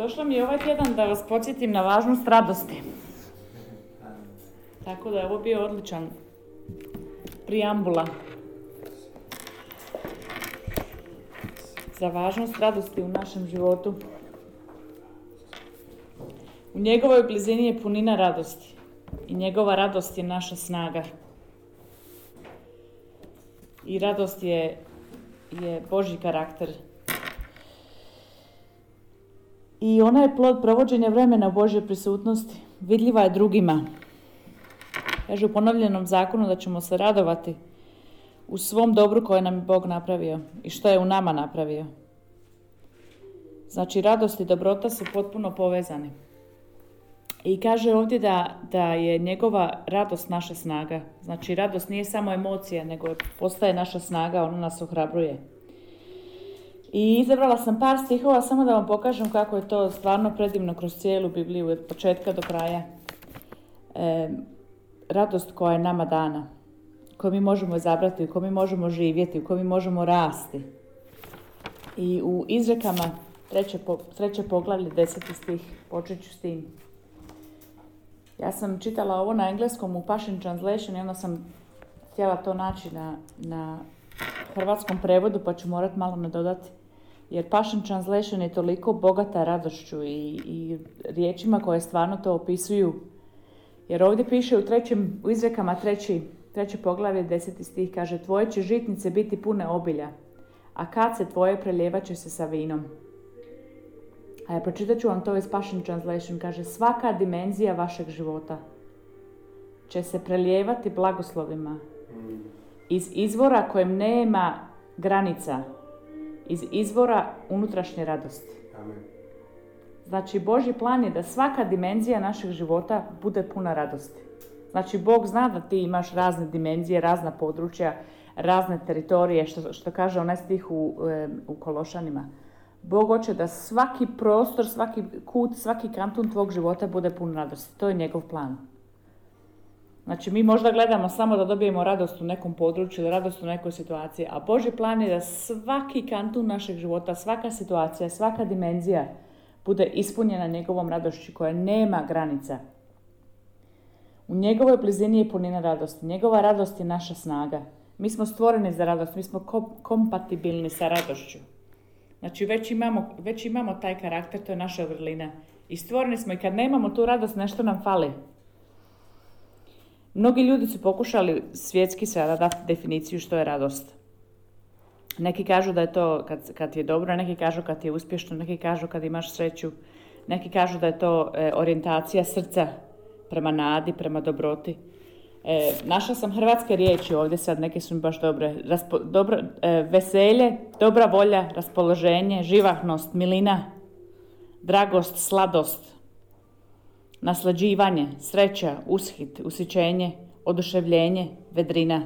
Došla mi je ovaj tjedan da vas podsjetim na važnost radosti. Tako da je ovo bio odličan prijambula za važnost radosti u našem životu. U njegovoj blizini je punina radosti i njegova radost je naša snaga. I radost je, je Boži karakter. I ona je plod provođenja vremena u Božje prisutnosti. Vidljiva je drugima. Kaže u ponovljenom zakonu da ćemo se radovati u svom dobru koje nam je Bog napravio i što je u nama napravio. Znači, radost i dobrota su potpuno povezani. I kaže ovdje da, da je njegova radost naša snaga. Znači, radost nije samo emocija, nego postaje naša snaga, ona nas ohrabruje. I izabrala sam par stihova samo da vam pokažem kako je to stvarno predivno kroz cijelu Bibliju, od početka do kraja. E, radost koja je nama dana, koju mi možemo izabrati, u kojoj mi možemo živjeti, u kojoj mi možemo rasti. I u izrekama treće, po, treće poglavlje, deseti stih, počet ću s tim. Ja sam čitala ovo na engleskom u Passion Translation i onda sam htjela to naći na, na hrvatskom prevodu pa ću morat malo nadodati. Jer Passion Translation je toliko bogata radošću i, i riječima koje stvarno to opisuju. Jer ovdje piše u trećem, u izrekama treći, treće poglavlje, deseti stih, kaže Tvoje će žitnice biti pune obilja, a kad se tvoje preljevat će se sa vinom. A ja pročitat ću vam to iz Passion Translation. Kaže, svaka dimenzija vašeg života će se prelijevati blagoslovima iz izvora kojem nema granica, iz izvora unutrašnje radosti. Znači, Boži plan je da svaka dimenzija našeg života bude puna radosti. Znači, Bog zna da ti imaš razne dimenzije, razna područja, razne teritorije, što, što kaže onaj stih u, u Kološanima. Bog hoće da svaki prostor, svaki kut, svaki kantun tvog života bude pun radosti. To je njegov plan. Znači, mi možda gledamo samo da dobijemo radost u nekom području ili radost u nekoj situaciji, a Boži plan je da svaki kantun našeg života, svaka situacija, svaka dimenzija bude ispunjena njegovom radošću koja nema granica. U njegovoj blizini je punina radosti. Njegova radost je naša snaga. Mi smo stvoreni za radost, mi smo kompatibilni sa radošću. Znači već imamo, već imamo taj karakter, to je naša vrlina. I stvoreni smo i kad nemamo tu radost, nešto nam fali. Mnogi ljudi su pokušali svjetski sada dati definiciju što je radost. Neki kažu da je to kad, kad je dobro, neki kažu kad je uspješno, neki kažu kad imaš sreću, neki kažu da je to e, orijentacija srca prema nadi, prema dobroti. E, našla sam hrvatske riječi ovdje sad, neke su mi baš dobre. Raspo, dobro, e, veselje, dobra volja, raspoloženje, živahnost, milina, dragost, sladost, naslađivanje, sreća, ushit, usićenje, oduševljenje, vedrina.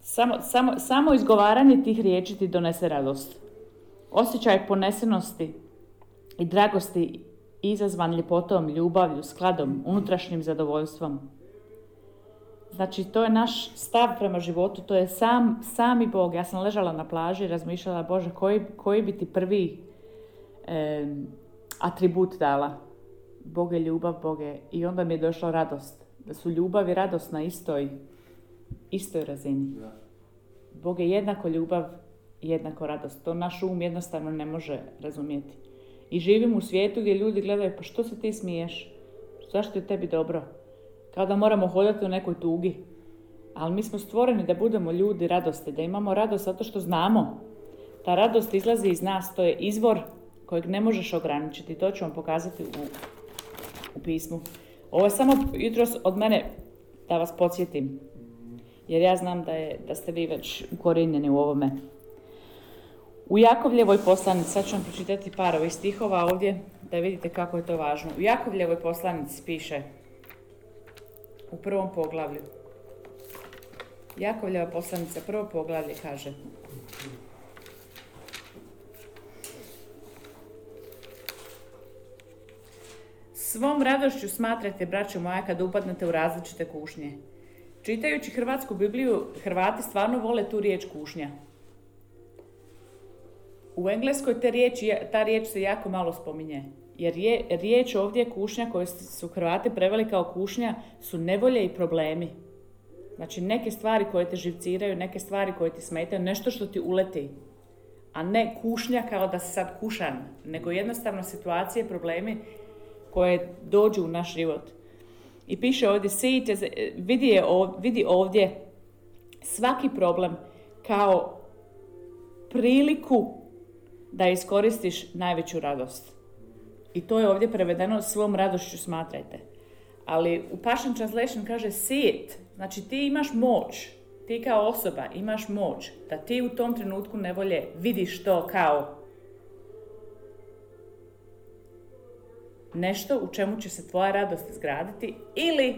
Samo, samo, samo izgovaranje tih riječi ti donese radost. Osjećaj ponesenosti i dragosti izazvan ljepotom, ljubavlju, skladom, unutrašnjim zadovoljstvom. Znači, to je naš stav prema životu, to je sam, sami Bog. Ja sam ležala na plaži i razmišljala, Bože, koji, koji bi ti prvi e, atribut dala? Bog je ljubav, Bog je... I onda mi je došla radost. Da su ljubav i radost na istoj, istoj razini. Bog je jednako ljubav i jednako radost. To naš um jednostavno ne može razumjeti. I živim u svijetu gdje ljudi gledaju, pa što se ti smiješ? Zašto je tebi dobro? Kao da moramo hodati u nekoj tugi. Ali mi smo stvoreni da budemo ljudi radosti, da imamo radost zato što znamo. Ta radost izlazi iz nas, to je izvor kojeg ne možeš ograničiti. To ću vam pokazati u, u pismu. Ovo je samo jutros od mene da vas podsjetim. Jer ja znam da, je, da ste vi već ukorijenjeni u ovome. U Jakovljevoj poslanici, sad ću vam pročitati par ovih stihova ovdje, da vidite kako je to važno. U Jakovljevoj poslanici piše u prvom poglavlju. Jakovljeva poslanica, prvo poglavlje kaže Svom radošću smatrate, braćo moja, kad upadnete u različite kušnje. Čitajući Hrvatsku Bibliju, Hrvati stvarno vole tu riječ kušnja. U Engleskoj te riječi, ta riječ se jako malo spominje. Jer je riječ ovdje kušnja koju su Hrvati preveli kao kušnja su nevolje i problemi. Znači neke stvari koje te živciraju, neke stvari koje ti smetaju, nešto što ti uleti. A ne kušnja kao da si sad kušan, nego jednostavno situacije, problemi koje dođu u naš život. I piše ovdje, vidi, je, vidi ovdje svaki problem kao priliku da iskoristiš najveću radost. I to je ovdje prevedeno svom radošću smatrajte. Ali u Passion Translation kaže see it. Znači ti imaš moć. Ti kao osoba imaš moć da ti u tom trenutku nevolje vidiš to kao nešto u čemu će se tvoja radost izgraditi ili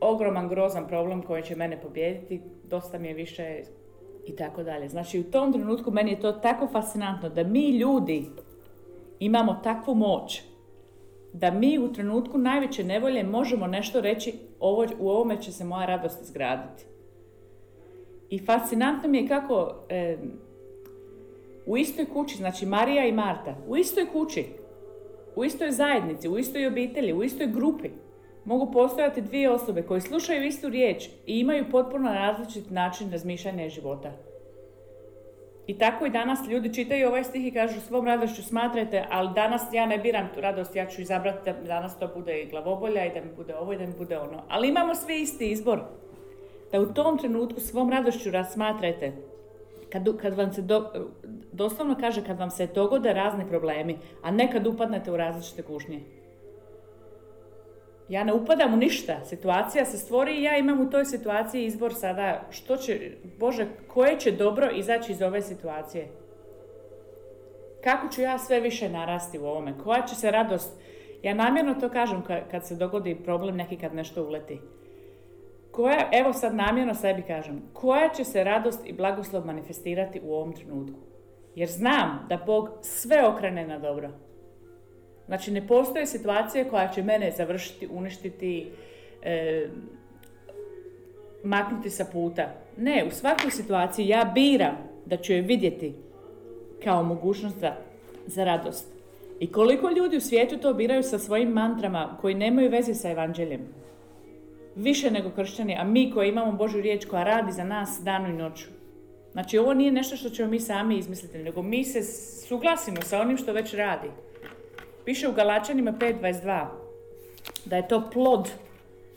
ogroman, grozan problem koji će mene pobijediti, dosta mi je više i tako dalje. Znači u tom trenutku meni je to tako fascinantno da mi ljudi imamo takvu moć da mi u trenutku najveće nevolje možemo nešto reći ovo, u ovome će se moja radost izgraditi. I fascinantno mi je kako u istoj kući, znači Marija i Marta, u istoj kući, u istoj zajednici, u istoj obitelji, u istoj grupi, mogu postojati dvije osobe koje slušaju istu riječ i imaju potpuno različit način razmišljanja života. I tako i danas ljudi čitaju ovaj stih i kažu svom radošću smatrajte, ali danas ja ne biram tu radost, ja ću izabrati da danas to bude i glavobolja i da mi bude ovo i da mi bude ono. Ali imamo svi isti izbor. Da u tom trenutku svom radošću razmatrajte. Kad, kad vam se doslovno kaže kad vam se dogode razni problemi, a ne kad upadnete u različite kušnje. Ja ne upadam u ništa. Situacija se stvori i ja imam u toj situaciji izbor sada što će, Bože, koje će dobro izaći iz ove situacije. Kako ću ja sve više narasti u ovome? Koja će se radost... Ja namjerno to kažem kad se dogodi problem neki kad nešto uleti. Koja, evo sad namjerno sebi kažem, koja će se radost i blagoslov manifestirati u ovom trenutku? Jer znam da Bog sve okrene na dobro. Znači ne postoje situacija koja će mene završiti, uništiti, e, maknuti sa puta. Ne, u svakoj situaciji ja biram da ću je vidjeti kao mogućnost za, za radost. I koliko ljudi u svijetu to biraju sa svojim mantrama koji nemaju veze sa evanđeljem. Više nego kršćani, a mi koji imamo Božju riječ koja radi za nas danu i noću. Znači ovo nije nešto što ćemo mi sami izmisliti, nego mi se suglasimo sa onim što već radi. Piše u Galačanima 5.22 da je to plod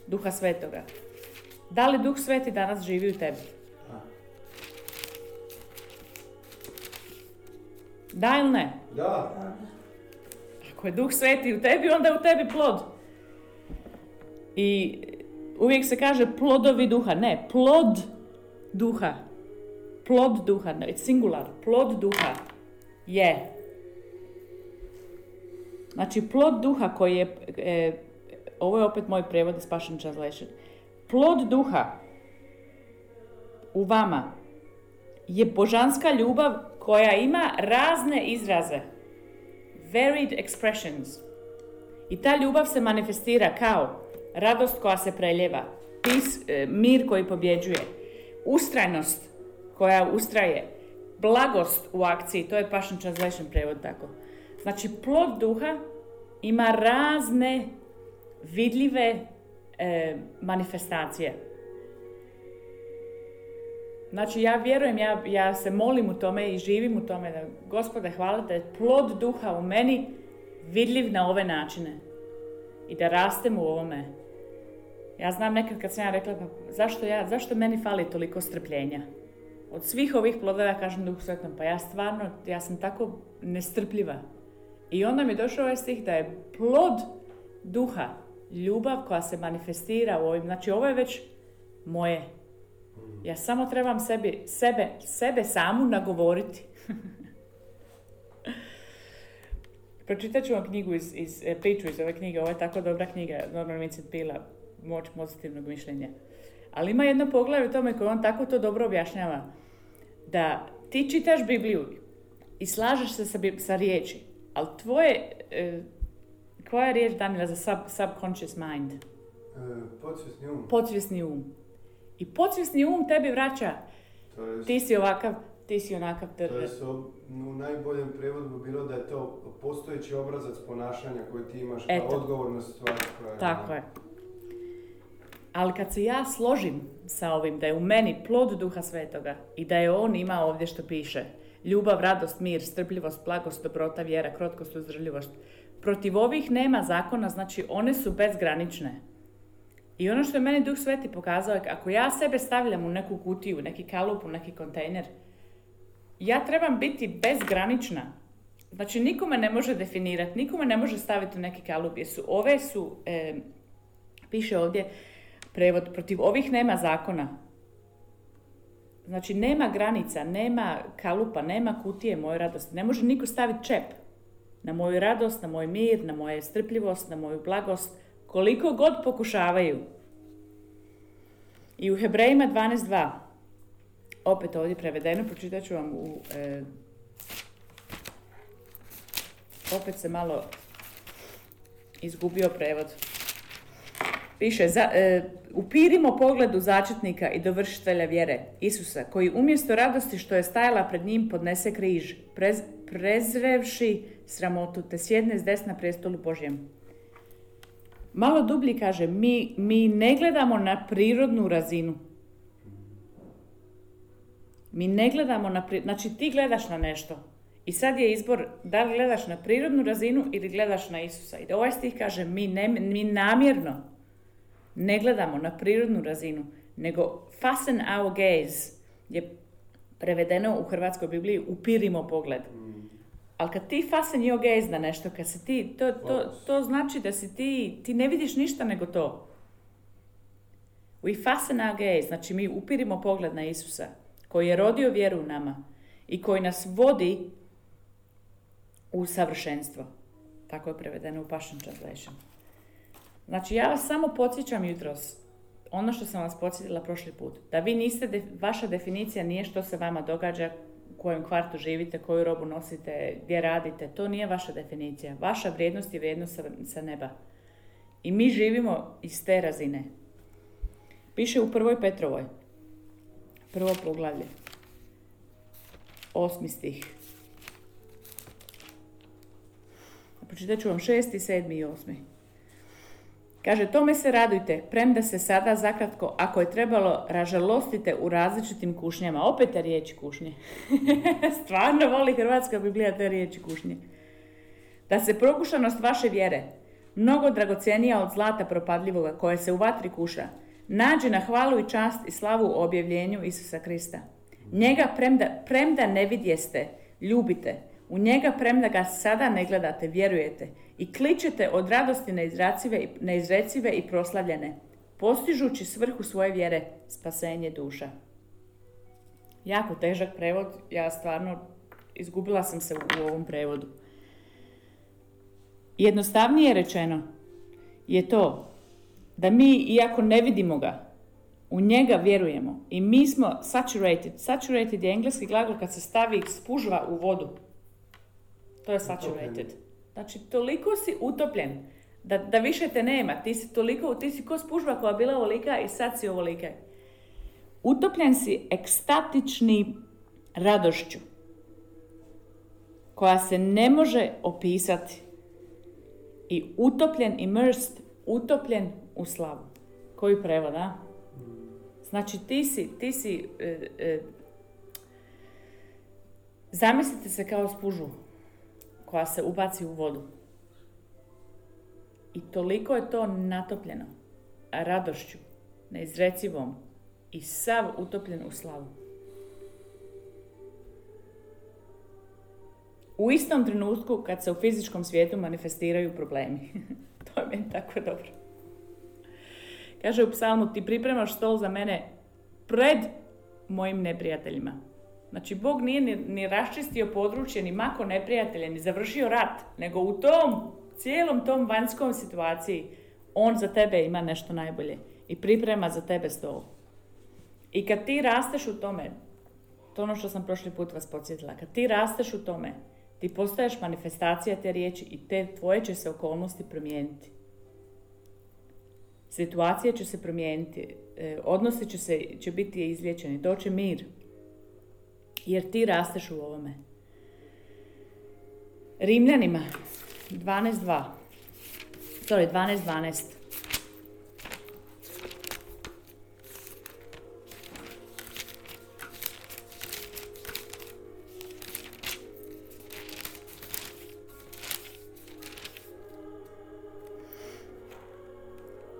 Duha Svetoga. Da li Duh Sveti danas živi u tebi? Da ili ne? Da. Ako je Duh Sveti u tebi, onda je u tebi plod. I uvijek se kaže plodovi duha. Ne, plod duha. Plod duha, ne, singular. Plod duha je Znači, plod duha koji je, e, ovo je opet moj prijevod iz Passion Translation, plod duha u vama je božanska ljubav koja ima razne izraze. Varied expressions. I ta ljubav se manifestira kao radost koja se preljeva, e, mir koji pobjeđuje, ustrajnost koja ustraje, blagost u akciji, to je Passion Translation prevod tako. Znači, plod duha ima razne vidljive e, manifestacije. Znači, ja vjerujem, ja, ja se molim u tome i živim u tome da, gospode, hvala da je plod duha u meni vidljiv na ove načine i da rastem u ovome. Ja znam nekad kad sam ja rekla, pa zašto, ja, zašto meni fali toliko strpljenja? Od svih ovih plodova kažem Duh Svetom, pa ja stvarno, ja sam tako nestrpljiva. I onda mi je došao ovaj stih da je plod duha, ljubav koja se manifestira u ovim, znači ovo je već moje. Ja samo trebam sebi, sebe, sebe samu nagovoriti. Pročitat ću vam knjigu iz, iz, e, priču iz ove knjige, ovo je tako dobra knjiga, Norman Vincent Pila, Moć pozitivnog mišljenja. Ali ima jedno poglavlje u tome koje on tako to dobro objašnjava, da ti čitaš Bibliju i slažeš se sa, sa riječi, ali tvoje, e, koja je riječ Damila za sub, subconscious mind? E, podsvjesni um. Podsvjesni um. I podsvjesni um tebi vraća, ti si ovakav, ti si onakav... To je so, u najboljem prevodu bi bilo da je to postojeći obrazac ponašanja koji ti imaš Eto. kao odgovor na stvar koja je... Tako je. Ali kad se ja složim sa ovim da je u meni plod duha svetoga i da je on ima ovdje što piše, ljubav, radost, mir, strpljivost, blagost, dobrota, vjera, krotkost, uzdržljivost, protiv ovih nema zakona, znači one su bezgranične. I ono što je meni duh sveti pokazao je ako ja sebe stavljam u neku kutiju, neki kalup, u neki kontejner, ja trebam biti bezgranična. Znači nikome ne može definirati, nikome ne može staviti u neki kalup, jer su ove su, e, piše ovdje, prevod, protiv ovih nema zakona. Znači nema granica, nema kalupa, nema kutije moje radosti. Ne može niko staviti čep na moju radost, na moj mir, na moju strpljivost, na moju blagost, koliko god pokušavaju. I u Hebrejima 12.2, opet ovdje prevedeno, pročitat ću vam u... E, opet se malo izgubio prevod. Piše, za, e, upirimo pogledu začetnika i dovršitelja vjere, Isusa, koji umjesto radosti što je stajala pred njim podnese križ, prez, prezrevši sramotu, te sjedne s desna prestolu Božjem. Malo dublji kaže, mi, mi ne gledamo na prirodnu razinu. Mi ne gledamo na, pri... znači ti gledaš na nešto. I sad je izbor da li gledaš na prirodnu razinu ili gledaš na Isusa. I ovaj stih kaže, mi, ne, mi namjerno ne gledamo na prirodnu razinu, nego fasten our gaze je prevedeno u Hrvatskoj Bibliji upirimo pogled. Ali kad ti fasten your gaze na nešto, kad se ti, to, to, to znači da si ti, ti ne vidiš ništa nego to. We fasten our gaze, znači mi upirimo pogled na Isusa, koji je rodio vjeru u nama i koji nas vodi u savršenstvo. Tako je prevedeno u Passion Translation. Znači ja vas samo podsjećam jutros, ono što sam vas podsjetila prošli put, da vi niste, vaša definicija nije što se vama događa, u kojem kvartu živite, koju robu nosite, gdje radite, to nije vaša definicija. Vaša vrijednost je vrijednost sa, sa neba. I mi živimo iz te razine. Piše u prvoj Petrovoj, prvo poglavlje, osmi stih. Pročitat ću vam šesti, sedmi i osmi. Kaže, tome se radujte, premda se sada zakratko, ako je trebalo, ražalostite u različitim kušnjama. Opet te riječi kušnje. Stvarno voli Hrvatska Biblija te riječi kušnje. Da se prokušanost vaše vjere, mnogo dragocjenija od zlata propadljivoga koje se u vatri kuša, nađe na hvalu i čast i slavu u objavljenju Isusa Krista. Njega premda, premda ne vidjeste, ljubite, u njega premda ga sada ne gledate, vjerujete i kličete od radosti neizrecive i proslavljene, postižući svrhu svoje vjere, spasenje duša. Jako težak prevod, ja stvarno izgubila sam se u, u ovom prevodu. Jednostavnije rečeno je to da mi, iako ne vidimo ga, u njega vjerujemo i mi smo saturated. Saturated je engleski glagol kad se stavi spužva u vodu. To je saturated. Znači, toliko si utopljen da, da više te nema. Ti si toliko, ti si ko spužva koja bila ovolika i sad si ovolika. Utopljen si ekstatični radošću koja se ne može opisati. I utopljen, immersed, utopljen u slavu. Koji prevod, a? Znači, ti si, ti si e, e, zamislite se kao spužu koja se ubaci u vodu. I toliko je to natopljeno radošću, neizrecivom i sav utopljen u slavu. U istom trenutku kad se u fizičkom svijetu manifestiraju problemi. to je meni tako dobro. Kaže u psalmu, ti pripremaš stol za mene pred mojim neprijateljima. Znači, Bog nije ni, ni raščistio područje, ni mako neprijatelja, ni završio rat, nego u tom, cijelom tom vanjskom situaciji, On za tebe ima nešto najbolje i priprema za tebe stol. I kad ti rasteš u tome, to ono što sam prošli put vas podsjetila, kad ti rasteš u tome, ti postaješ manifestacija te riječi i te tvoje će se okolnosti promijeniti. Situacija će se promijeniti, odnosi će, se, će biti izliječeni, doće mir, Jer ti rasteš u ovome. Rimljanima 12.2. Sorry, 12.12.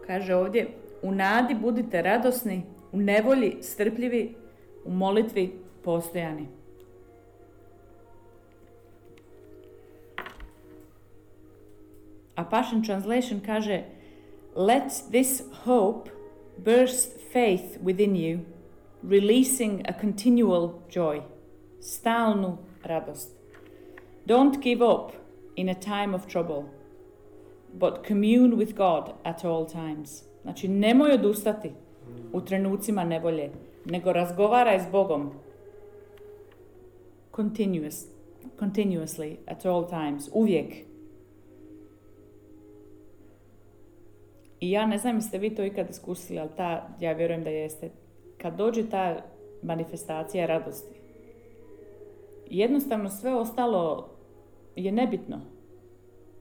Kaže ovdje, u nadi budite radosni, u nevolji strpljivi, u molitvi postojani. A Passion Translation kaže, let this hope burst faith within you, releasing a continual joy, stalnu radost. Don't give up in a time of trouble but commune with God at all times. Znači, nemoj odustati u trenucima nevolje, nego razgovaraj s Bogom continuous, continuously at all times, uvijek. I ja ne znam jeste vi to ikad iskusili, ali ta, ja vjerujem da jeste. Kad dođe ta manifestacija radosti, jednostavno sve ostalo je nebitno.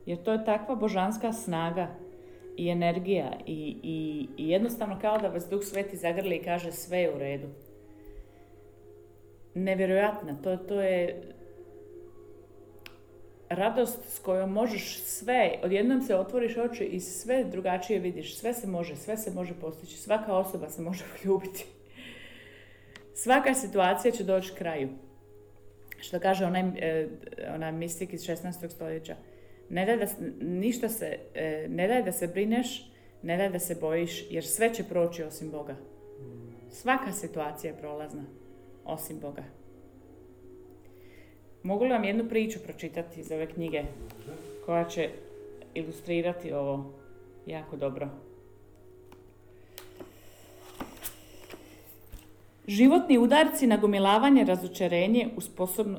Jer to je takva božanska snaga i energija i, i, jednostavno kao da vas Duh Sveti zagrli i kaže sve je u redu. Nevjerojatna, to, to je radost s kojom možeš sve, odjednom se otvoriš oči i sve drugačije vidiš, sve se može, sve se može postići, svaka osoba se može ljubiti. Svaka situacija će doći kraju. Što kaže onaj, eh, onaj mistik iz 16. stoljeća ne daj da, ništa se, e, ne daj da se brineš, ne daj da se bojiš, jer sve će proći osim Boga. Svaka situacija je prolazna, osim Boga. Mogu li vam jednu priču pročitati iz ove knjige koja će ilustrirati ovo jako dobro? Životni udarci, nagomilavanje, razočarenje,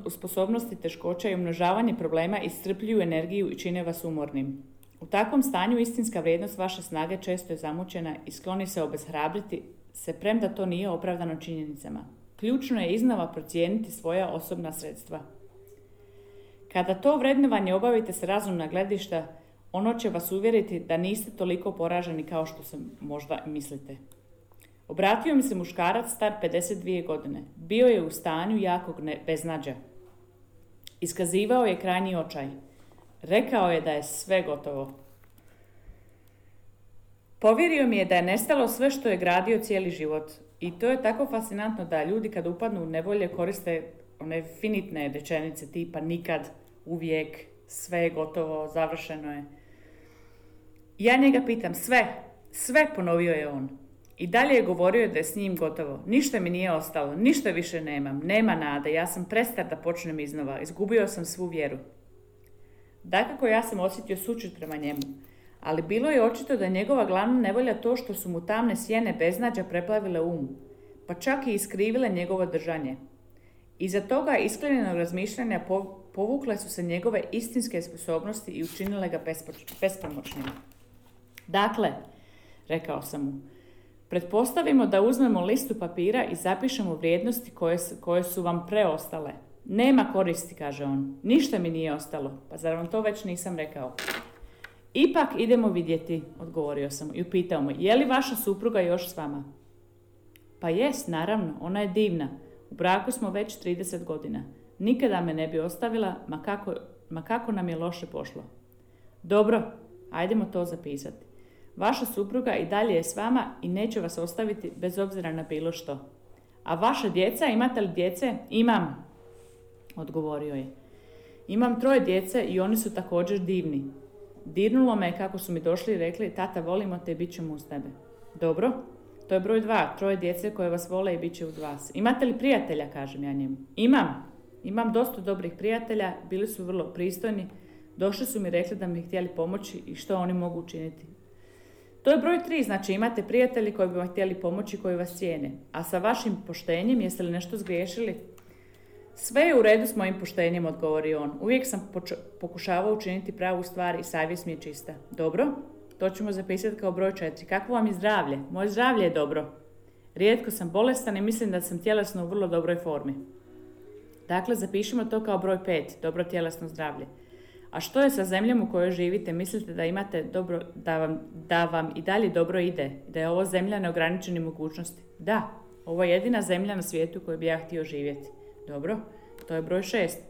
u sposobnosti teškoća i umnožavanje problema iscrpljuju energiju i čine vas umornim. U takvom stanju istinska vrijednost vaše snage često je zamućena i skloni se obeshrabriti se premda to nije opravdano činjenicama. Ključno je iznova procijeniti svoja osobna sredstva. Kada to vrednovanje obavite s razumna gledišta, ono će vas uvjeriti da niste toliko poraženi kao što se možda mislite. Obratio mi se muškarac star 52 godine. Bio je u stanju jakog beznađa. Iskazivao je krajnji očaj. Rekao je da je sve gotovo. Povjerio mi je da je nestalo sve što je gradio cijeli život. I to je tako fascinantno da ljudi kad upadnu u nevolje koriste one finitne rečenice tipa nikad, uvijek, sve je gotovo, završeno je. Ja njega pitam sve, sve ponovio je on. I dalje je govorio da je s njim gotovo. Ništa mi nije ostalo, ništa više nemam, nema nade, ja sam prestar da počnem iznova, izgubio sam svu vjeru. Dakako ja sam osjetio sučut prema njemu, ali bilo je očito da je njegova glavna nevolja to što su mu tamne sjene beznađa preplavile um, pa čak i iskrivile njegovo držanje. Iza toga iskrenenog razmišljanja povukle su se njegove istinske sposobnosti i učinile ga bespomoćnim. Dakle, rekao sam mu, Pretpostavimo da uzmemo listu papira i zapišemo vrijednosti koje, koje su vam preostale. Nema koristi, kaže on. Ništa mi nije ostalo. Pa zar vam to već nisam rekao? Ipak idemo vidjeti, odgovorio sam i upitao mu, je li vaša supruga još s vama? Pa jest, naravno, ona je divna. U braku smo već 30 godina. Nikada me ne bi ostavila, ma kako, ma kako nam je loše pošlo. Dobro, ajdemo to zapisati. Vaša supruga i dalje je s vama i neće vas ostaviti bez obzira na bilo što. A vaša djeca, imate li djece? Imam, odgovorio je. Imam troje djece i oni su također divni. Dirnulo me kako su mi došli i rekli, tata volimo te i bit ćemo uz tebe. Dobro, to je broj dva, troje djece koje vas vole i bit će uz vas. Imate li prijatelja, kažem ja njemu. Imam, imam dosta dobrih prijatelja, bili su vrlo pristojni, došli su mi rekli da mi htjeli pomoći i što oni mogu učiniti. To je broj tri, znači imate prijatelji koji bi vam htjeli pomoći, koji vas cijene. A sa vašim poštenjem, jeste li nešto zgriješili? Sve je u redu s mojim poštenjem, odgovori on. Uvijek sam pokušavao učiniti pravu stvar i savjest mi je čista. Dobro, to ćemo zapisati kao broj četiri. Kako vam je zdravlje? Moje zdravlje je dobro. Rijetko sam bolestan i mislim da sam tjelesno u vrlo dobroj formi. Dakle, zapišimo to kao broj pet, dobro tjelesno zdravlje. A što je sa zemljom u kojoj živite? Mislite da imate dobro, da vam, da vam i dalje dobro ide? Da je ovo zemlja neograničenih mogućnosti? Da, ovo je jedina zemlja na svijetu koju bi ja htio živjeti. Dobro, to je broj šest.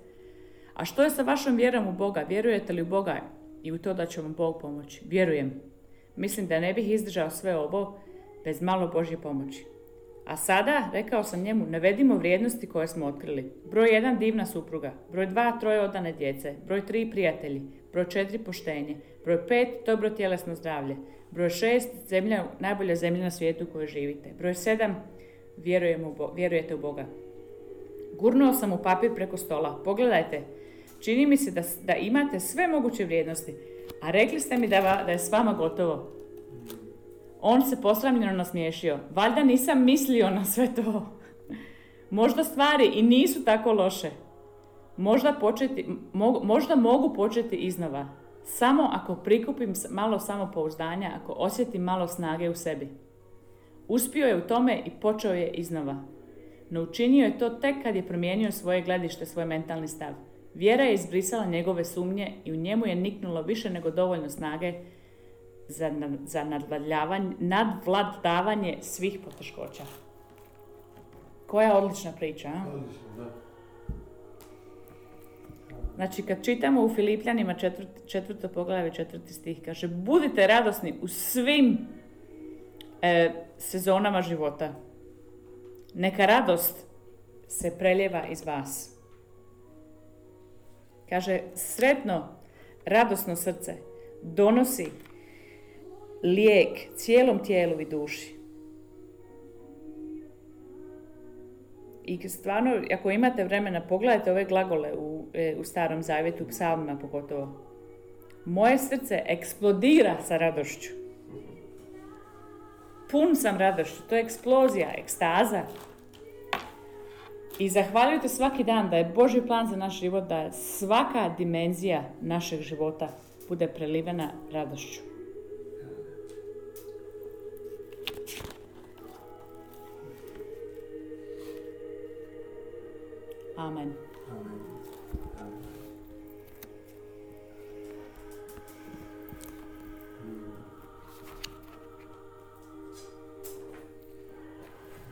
A što je sa vašom vjerom u Boga? Vjerujete li u Boga i u to da će vam Bog pomoći? Vjerujem. Mislim da ne bih izdržao sve ovo bez malo Božje pomoći. A sada, rekao sam njemu, navedimo vrijednosti koje smo otkrili. Broj jedan divna supruga, broj dva troje odane djece, broj tri prijatelji, broj četiri poštenje, broj pet dobro tjelesno zdravlje, broj šest zemlja, najbolja zemlja na svijetu u kojoj živite, broj sedam vjerujete u Boga. Gurnuo sam u papir preko stola. Pogledajte, čini mi se da, da imate sve moguće vrijednosti, a rekli ste mi da, da je s vama gotovo. On se posramljeno nasmiješio. Valjda nisam mislio na sve to. Možda stvari i nisu tako loše. Možda, početi, možda mogu početi iznova. Samo ako prikupim malo samopouzdanja, ako osjetim malo snage u sebi. Uspio je u tome i počeo je iznova. No učinio je to tek kad je promijenio svoje gledište, svoj mentalni stav. Vjera je izbrisala njegove sumnje i u njemu je niknulo više nego dovoljno snage za, za nadvladavanje svih poteškoća. Koja odlična priča, a? da. Znači, kad čitamo u Filipljanima četvrt, četvrto poglavlje, četvrti stih, kaže, budite radosni u svim e, sezonama života. Neka radost se preljeva iz vas. Kaže, sretno, radosno srce donosi lijek cijelom tijelu i duši. I stvarno, ako imate vremena, pogledajte ove glagole u, e, u starom zavjetu, psalmima pogotovo. Moje srce eksplodira sa radošću. Pun sam radošću. To je eksplozija, ekstaza. I zahvaljujte svaki dan da je Boži plan za naš život, da svaka dimenzija našeg života bude prelivena radošću. Amen.